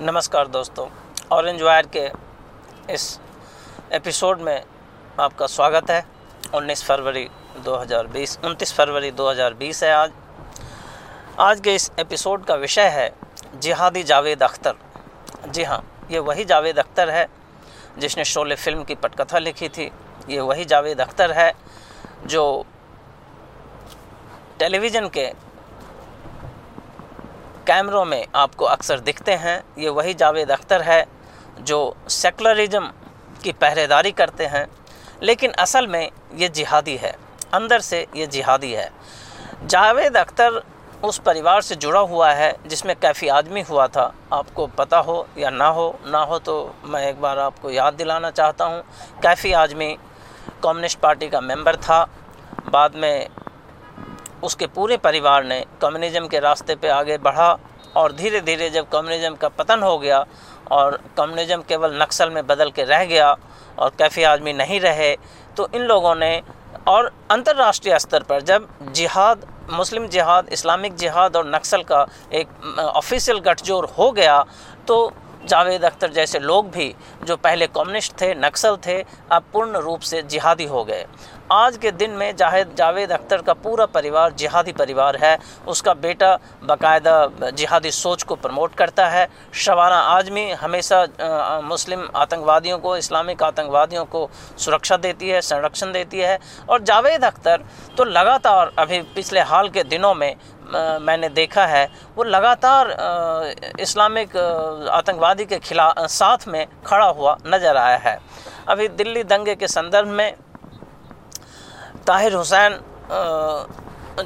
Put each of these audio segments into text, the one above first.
नमस्कार दोस्तों orange wire के इस एपिसोड में आपका स्वागत है। 19 फरवरी 2020 29 फरवरी 2020 है आज। आज के इस एपिसोड का विषय है जिहादी जावेद अख्तर। जी हाँ ये वही जावेद अख्तर है जिसने शोले फ़िल्म की पटकथा लिखी थी। ये वही जावेद अख्तर है जो टेलीविज़न के कैमरों में आपको अक्सर दिखते हैं। ये वही जावेद अख्तर है, जो सेकुलरिज्म की पहरेदारी करते हैं। लेकिन असल में ये जिहादी है, अंदर से ये जिहादी है। जावेद अख्तर उस परिवार से जुड़ा हुआ है, जिसमें कैफ़ी आदमी हुआ था। आपको पता हो या ना हो ना हो तो मैं एक बार आपको याद दिलाना चाहता हूँ। कैफ़ी आदमी कम्युनिस्ट पार्टी का मेंबर था। बाद में उसके पूरे परिवार ने कम्युनिज़्म के रास्ते पे आगे बढ़ा और धीरे धीरे जब कम्युनिज़्म का पतन हो गया और कम्युनिज़्म केवल नक्सल में बदल के रह गया और कैफ़ी आदमी नहीं रहे तो इन लोगों ने और अंतर्राष्ट्रीय स्तर पर जब जिहाद, मुस्लिम जिहाद, इस्लामिक जिहाद और नक्सल का एक ऑफिशियल गठजोड़ हो गया तो जावेद अख्तर जैसे लोग भी जो पहले कम्युनिस्ट थे, नक्सल थे, अब पूर्ण रूप से जिहादी हो गए। आज के दिन में जाहिद जावेद अख्तर का पूरा परिवार जिहादी परिवार है। उसका बेटा बाकायदा जिहादी सोच को प्रमोट करता है। शवाना आजमी हमेशा मुस्लिम आतंकवादियों को, इस्लामिक आतंकवादियों को सुरक्षा देती है, संरक्षण देती है। और जावेद अख्तर तो लगातार, अभी पिछले हाल के दिनों में मैंने देखा है, वो लगातार इस्लामिक आतंकवादी के खिलाफ साथ में खड़ा हुआ नज़र आया है। अभी दिल्ली दंगे के संदर्भ में ताहिर हुसैन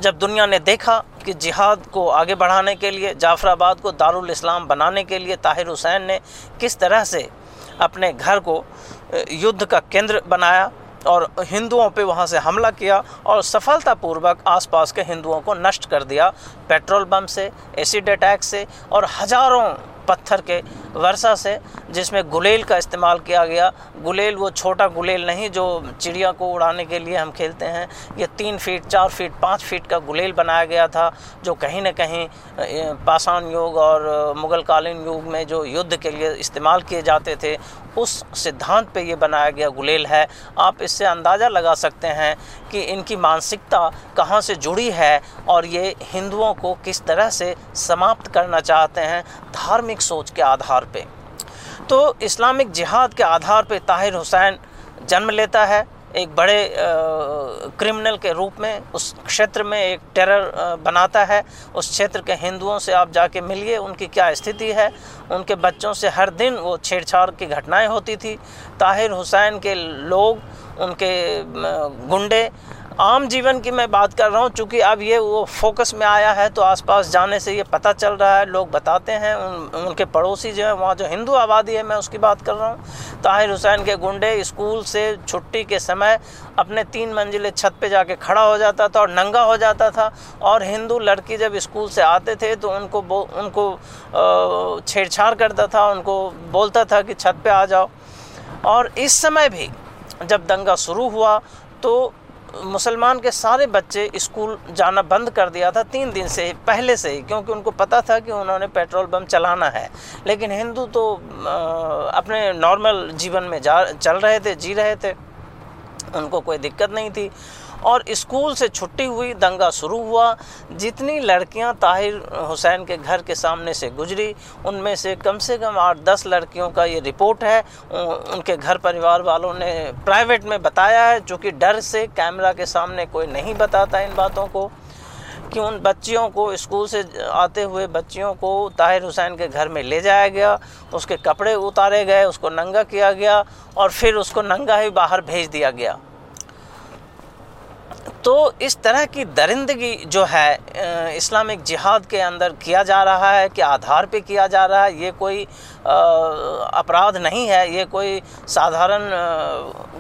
जब दुनिया ने देखा कि जिहाद को आगे बढ़ाने के लिए, जाफराबाद को दारुल इस्लाम बनाने के लिए ताहिर हुसैन ने किस तरह से अपने घर को युद्ध का केंद्र बनाया और हिंदुओं पे वहाँ से हमला किया और सफलतापूर्वक आसपास के हिंदुओं को नष्ट कर दिया पेट्रोल बम से, एसिड अटैक से और हज़ारों पत्थर के वर्षा से जिसमें गुलेल का इस्तेमाल किया गया। गुलेल वो छोटा गुलेल नहीं, जो चिड़िया को उड़ाने के लिए हम खेलते हैं। ये तीन फीट चार फीट पाँच फीट का गुलेल बनाया गया था, जो कहीं ना कहीं पाषाण युग और मुग़ल कालीन युग में जो युद्ध के लिए इस्तेमाल किए जाते थे, उस सिद्धांत पे ये बनाया गया गुलेल है। आप इससे अंदाज़ा लगा सकते हैं कि इनकी मानसिकता कहाँ से जुड़ी है और ये हिंदुओं को किस तरह से समाप्त करना चाहते हैं, धार्मिक सोच के आधार पे। तो इस्लामिक जिहाद के आधार पर ताहिर हुसैन जन्म लेता है। एक बड़े क्रिमिनल के रूप में उस क्षेत्र में एक टेरर बनाता है। उस क्षेत्र के हिंदुओं से आप जाके मिलिए, उनकी क्या स्थिति है? उनके बच्चों से हर दिन वो छेड़छाड़ की घटनाएँ होती थी। ताहिर हुसैन के लोग, उनके गुंडे आम जीवन की मैं बात कर रहा हूँ, चूँकि अब ये वो फोकस में आया है तो आसपास जाने से ये पता चल रहा है, लोग बताते हैं, उन, उनके पड़ोसी जो है, वहाँ जो हिंदू आबादी है, मैं उसकी बात कर रहा हूँ। ताहिर हुसैन के गुंडे स्कूल से छुट्टी के समय अपने तीन मंजिले छत पे जाके खड़ा हो जाता था और नंगा हो जाता था और हिंदू लड़की जब स्कूल से आते थे तो उनको उनको छेड़छाड़ करता था, उनको बोलता था कि छत पे आ जाओ। और इस समय भी जब दंगा शुरू हुआ तो मुसलमान के सारे बच्चे स्कूल जाना बंद कर दिया था तीन दिन से, पहले से ही, क्योंकि उनको पता था कि उन्होंने पेट्रोल बम चलाना है। लेकिन हिंदू तो अपने नॉर्मल जीवन में जा, चल रहे थे, जी रहे थे। उनको कोई दिक्कत नहीं थी। और स्कूल से छुट्टी हुई, दंगा शुरू हुआ। जितनी लड़कियाँ ताहिर हुसैन के घर के सामने से गुजरी, उनमें से कम से कम आठ दस लड़कियों का ये रिपोर्ट है। उनके घर परिवार वालों ने प्राइवेट में बताया है चूँकि डर से कैमरा के सामने कोई नहीं बताता इन बातों को, कि उन बच्चियों को स्कूल से आते हुए बच्चियों को ताहिर हुसैन के घर में ले जाया गया। उसके कपड़े उतारे गए, उसको नंगा किया गया और फिर उसको नंगा ही बाहर भेज दिया गया। तो इस तरह की दरिंदगी जो है इस्लामिक जिहाद के अंदर किया जा रहा है कि आधार पे किया जा रहा है, ये कोई अपराध नहीं है, ये कोई साधारण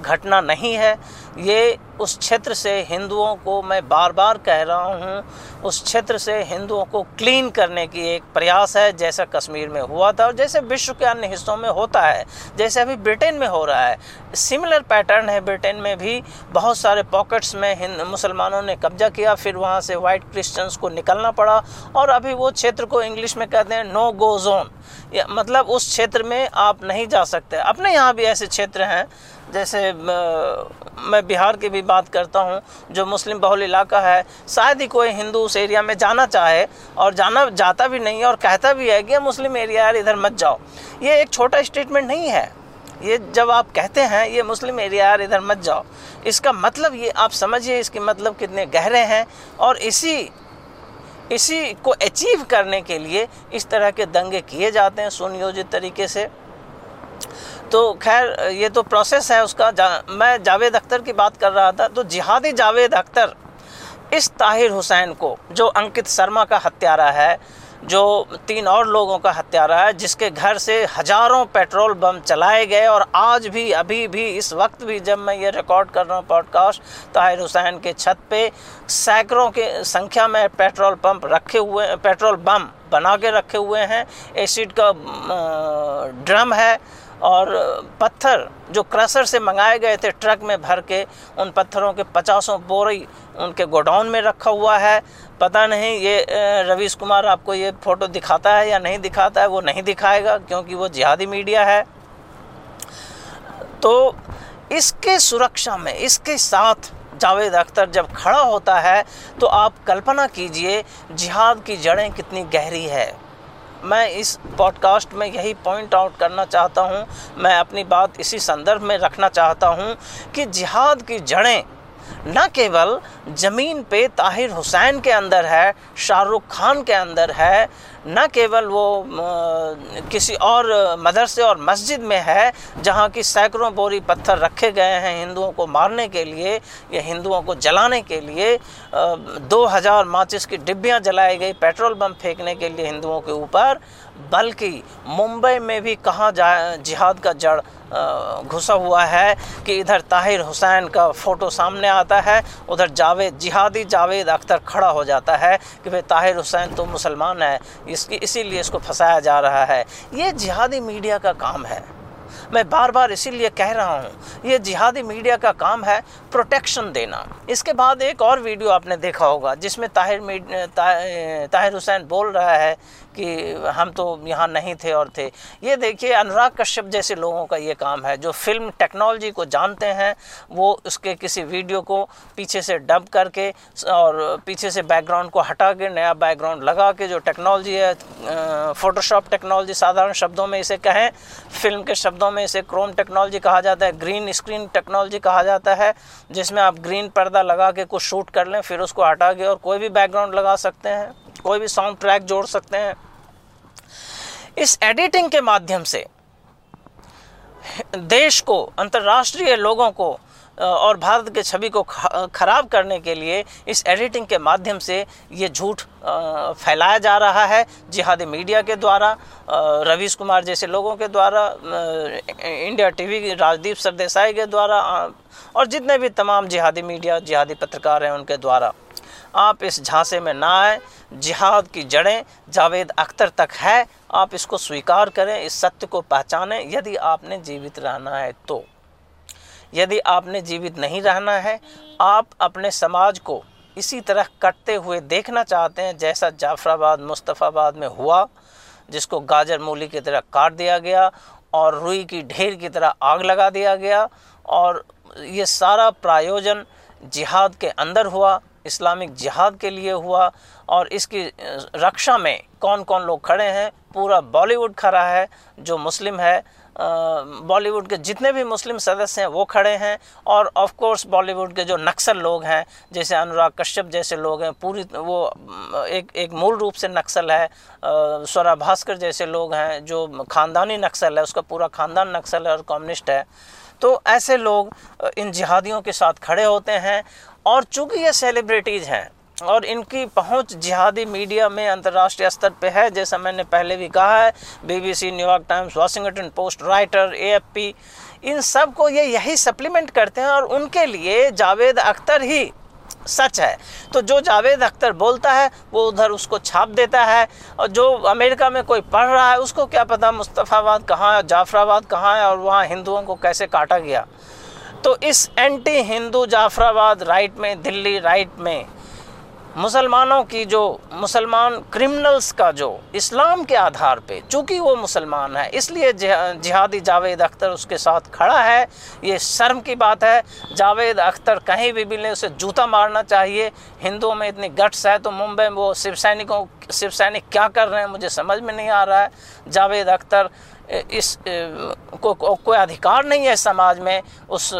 घटना नहीं है। ये उस क्षेत्र से हिंदुओं को मैं बार बार कह रहा हूँ, उस क्षेत्र से हिंदुओं को क्लीन करने की एक प्रयास है, जैसा कश्मीर में हुआ था और जैसे विश्व के अन्य हिस्सों में होता है, जैसे अभी ब्रिटेन में हो रहा है। सिमिलर पैटर्न है ब्रिटेन में भी, बहुत सारे पॉकेट्स में मुसलमानों ने कब्जा किया, फिर वहाँ से वाइट क्रिश्चियंस को निकलना पड़ा और अभी वो क्षेत्र को इंग्लिश में कहते हैं नो गो जोन मतलब उस क्षेत्र में आप नहीं जा सकते। अपने यहाँ भी ऐसे क्षेत्र हैं, जैसे मैं बिहार की भी बात करता हूँ, जो मुस्लिम बहुल इलाका है, शायद ही कोई हिंदू उस एरिया में जाना चाहे और जाना, जाता भी नहीं है और कहता भी है कि मुस्लिम एरिया यार इधर मत जाओ। ये एक छोटा स्टेटमेंट नहीं है। ये जब आप कहते हैं, ये मुस्लिम एरिया यार इधर मत जाओ, इसका मतलब ये आप समझिए, इसके मतलब कितने गहरे हैं और इसी इसी को अचीव करने के लिए इस तरह के दंगे किए जाते हैं सुनियोजित तरीके से। तो खैर ये तो प्रोसेस है उसका। जा, मैं जावेद अख्तर की बात कर रहा था तो जिहादी जावेद अख्तर इस ताहिर हुसैन को जो अंकित शर्मा का हत्यारा है जो तीन और लोगों का हत्यारा है, जिसके घर से हज़ारों पेट्रोल बम चलाए गए और आज भी, अभी भी, इस वक्त भी जब मैं ये रिकॉर्ड कर रहा हूँ पॉडकास्ट ताहिर हुसैन के छत पे सैकड़ों के संख्या में पेट्रोल पंप रखे हुए, पेट्रोल बम बना के रखे हुए हैं। एसिड का ड्रम है और पत्थर जो क्रशर से मंगाए गए थे ट्रक में भर के, उन पत्थरों के पचासों बोरी उनके गोडाउन में रखा हुआ है। पता नहीं ये रवीश कुमार आपको ये फ़ोटो दिखाता है या नहीं दिखाता है, वो नहीं दिखाएगा क्योंकि वो जिहादी मीडिया है। तो इसके सुरक्षा में, इसके साथ जावेद अख्तर जब खड़ा होता है तो आप कल्पना कीजिए जिहाद की जड़ें कितनी गहरी है। मैं इस पॉडकास्ट में यही पॉइंट आउट करना चाहता हूँ। मैं अपनी बात इसी संदर्भ में रखना चाहता हूँ कि जिहाद की जड़ें न केवल ज़मीन पे ताहिर हुसैन के अंदर है, शाहरुख खान के अंदर है, न केवल वो किसी और मदरसे और मस्जिद में है, जहाँ की सैकड़ों बोरी पत्थर रखे गए हैं हिंदुओं को मारने के लिए या हिंदुओं को जलाने के लिए। दो हज़ार माचिस की डिब्बियाँ जलाई गई पेट्रोल बम फेंकने के लिए हिंदुओं के ऊपर, बल्कि मुंबई में भी कहाँ जा, जिहाद का जड़ घुसा हुआ है कि इधर ताहिर हुसैन का फ़ोटो सामने आता है, उधर जावेद, जिहादी जावेद अख्तर खड़ा हो जाता है कि भाई ताहिर हुसैन तो मुसलमान है, इसकी, इसीलिए इसको फंसाया जा रहा है। ये जिहादी मीडिया का काम है। मैं बार बार इसीलिए कह रहा हूँ, ये जिहादी मीडिया का काम है प्रोटेक्शन देना। इसके बाद एक और वीडियो आपने देखा होगा, जिसमें ताहिर ताहिर हुसैन बोल रहा है कि हम तो यहाँ नहीं थे और थे। ये देखिए, अनुराग कश्यप जैसे लोगों का ये काम है। जो फ़िल्म टेक्नोलॉजी को जानते हैं, वो उसके किसी वीडियो को पीछे से डब करके और पीछे से बैकग्राउंड को हटा के, नया बैकग्राउंड लगा के जो टेक्नोलॉजी है फ़ोटोशॉप टेक्नोलॉजी साधारण शब्दों में इसे कहें फ़िल्म के शब्दों में इसे क्रोम टेक्नोलॉजी कहा जाता है ग्रीन स्क्रीन टेक्नोलॉजी कहा जाता है, जिसमें आप ग्रीन पर्दा लगा के कुछ शूट कर लें, फिर उसको हटा के और कोई भी बैकग्राउंड लगा सकते हैं। कोई भी साउंड ट्रैक जोड़ सकते हैं। इस एडिटिंग के माध्यम से देश को, अंतर्राष्ट्रीय लोगों को और भारत के छवि को ख़राब करने के लिए इस एडिटिंग के माध्यम से ये झूठ फैलाया जा रहा है जिहादी मीडिया के द्वारा रवीश कुमार जैसे लोगों के द्वारा इंडिया टीवी राजदीप सरदेसाई के द्वारा और जितने भी तमाम जिहादी मीडिया, जिहादी पत्रकार हैं उनके द्वारा। आप इस झांसे में ना आए। जिहाद की जड़ें जावेद अख्तर तक है। आप इसको स्वीकार करें, इस सत्य को पहचानें, यदि आपने जीवित रहना है तो। यदि आपने जीवित नहीं रहना है, आप अपने समाज को इसी तरह कटते हुए देखना चाहते हैं, जैसा जाफराबाद, मुस्तफ़ाबाद में हुआ, जिसको गाजर मूली की तरह काट दिया गया और रुई की ढेर की तरह आग लगा दिया गया और ये सारा प्रायोजन जिहाद के अंदर हुआ। इस्लामिक जिहाद के लिए हुआ और इसकी रक्षा में कौन कौन लोग खड़े हैं? पूरा बॉलीवुड खड़ा है, जो मुस्लिम है बॉलीवुड के जितने भी मुस्लिम सदस्य हैं, वो खड़े हैं और ऑफ़ कोर्स बॉलीवुड के जो नक्सल लोग हैं, जैसे अनुराग कश्यप जैसे लोग हैं, पूरी वो एक एक मूल रूप से नक्सल है स्वरा भास्कर जैसे लोग हैं, जो ख़ानदानी नक्सल है, उसका पूरा ख़ानदान नक्सल है और कम्युनिस्ट है। तो ऐसे लोग इन जिहादियों के साथ खड़े होते हैं और चूँकि ये सेलिब्रिटीज़ हैं और इनकी पहुँच जिहादी मीडिया में अंतर्राष्ट्रीय स्तर पे है, जैसा मैंने पहले भी कहा है BBC New York Times Washington Post Reuters AFP इन सबको ये यही सप्लीमेंट करते हैं और उनके लिए जावेद अख्तर ही सच है। तो जो जावेद अख्तर बोलता है, वो उधर उसको छाप देता है और जो अमेरिका में कोई पढ़ रहा है, उसको क्या पता मुस्तफ़ाबाद कहाँ है, जाफराबाद कहाँ है और वहाँ हिंदुओं को कैसे काटा गया। तो इस एंटी हिंदू जाफराबाद राइट में, दिल्ली राइट में मुसलमानों की जो मुसलमान क्रिमिनल्स का जो इस्लाम के आधार पे, चूँकि वो मुसलमान है, इसलिए जिहादी जावेद अख्तर उसके साथ खड़ा है, ये शर्म की बात है। जावेद अख्तर कहीं भी मिले, उसे जूता मारना चाहिए। हिंदुओं में इतनी गट्स है तो मुंबई में वो शिव सैनिकों शिव सैनिक क्या कर रहे हैं, मुझे समझ में नहीं आ रहा है। जावेद अख्तर इस को, को कोई अधिकार नहीं है समाज में उस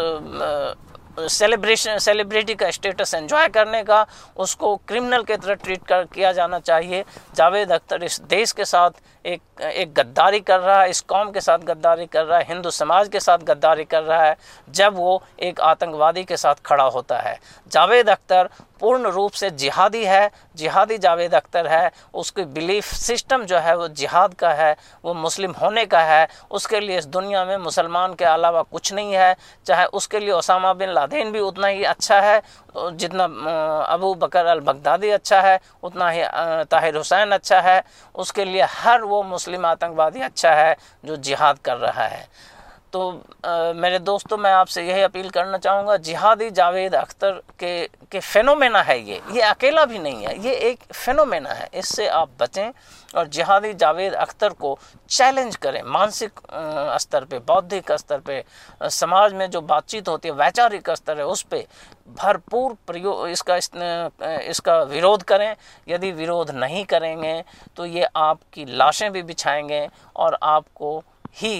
सेलिब्रेशन सेलिब्रिटी का स्टेटस एंजॉय करने का उसको क्रिमिनल के तरह ट्रीट कर किया जाना चाहिए। जावेद अख्तर इस देश के साथ एक एक गद्दारी कर रहा है, इस कौम के साथ गद्दारी कर रहा है, हिंदू समाज के साथ गद्दारी कर रहा है, जब वो एक आतंकवादी के साथ खड़ा होता है। जावेद अख्तर पूर्ण रूप से जिहादी है, जिहादी जावेद अख्तर है, उसकी बिलीफ सिस्टम जो है वो जिहाद का है, वो मुस्लिम होने का है, उसके लिए इस दुनिया में मुसलमान के अलावा कुछ नहीं है, चाहे उसके लिए ओसामा बिन लादेन भी उतना ही अच्छा है, जितना अबू बकर अल बगदादी अच्छा है, उतना ही ताहिर हुसैन अच्छा है, उसके लिए हर वो आतंकवादी अच्छा है जो जिहाद कर रहा है। तो आ, मेरे दोस्तों मैं आपसे यही अपील करना चाहूँगा जिहादी जावेद अख्तर के के फेनोमेना है ये। ये अकेला भी नहीं है ये एक फेनोमेना है। इससे आप बचें और जिहादी जावेद अख्तर को चैलेंज करें मानसिक स्तर पे बौद्धिक स्तर पे। समाज में जो बातचीत होती है वैचारिक स्तर है उस पर भरपूर प्रयोग इसका इस, इसका विरोध करें। यदि विरोध नहीं करेंगे तो ये आपकी लाशें भी बिछाएँगे और आपको ही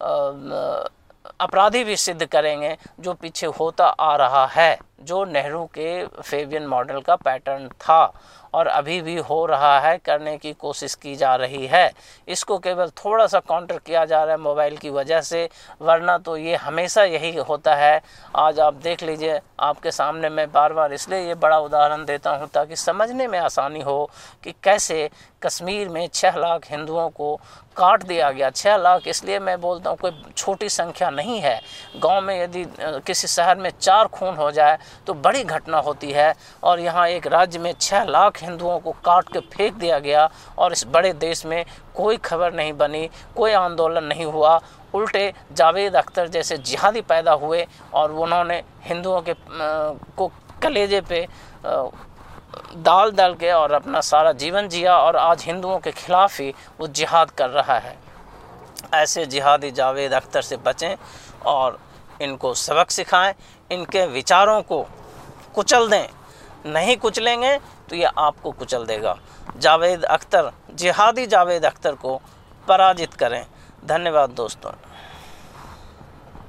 अपराधी भी सिद्ध करेंगे जो पीछे होता आ रहा है। जो नेहरू के फेबियन मॉडल का पैटर्न था और अभी भी हो रहा है, करने की कोशिश की जा रही है। इसको केवल थोड़ा सा काउंटर किया जा रहा है मोबाइल की वजह से, वरना तो ये हमेशा यही होता है। आज आप देख लीजिए, आपके सामने मैं बार बार इसलिए ये बड़ा उदाहरण देता हूँ ताकि समझने में आसानी हो कि कैसे कश्मीर में छः लाख हिंदुओं को काट दिया गया। छः लाख इसलिए मैं बोलता हूँ कोई छोटी संख्या नहीं है। गाँव में यदि किसी शहर में चार खून हो जाए तो बड़ी घटना होती है और यहाँ एक राज्य में छः लाख हिंदुओं को काट के फेंक दिया गया और इस बड़े देश में कोई खबर नहीं बनी, कोई आंदोलन नहीं हुआ। उल्टे जावेद अख्तर जैसे जिहादी पैदा हुए और उन्होंने हिंदुओं के को कलेजे पे दाल दल के और अपना सारा जीवन जिया और आज हिंदुओं के खिलाफ ही वो जिहाद कर रहा है। ऐसे जिहादी जावेद अख्तर से बचें और इनको सबक सिखाएँ, इनके विचारों को कुचल दें। नहीं कुचलेंगे तो ये आपको कुचल देगा। जावेद अख्तर, जिहादी जावेद अख्तर को पराजित करें। धन्यवाद दोस्तों।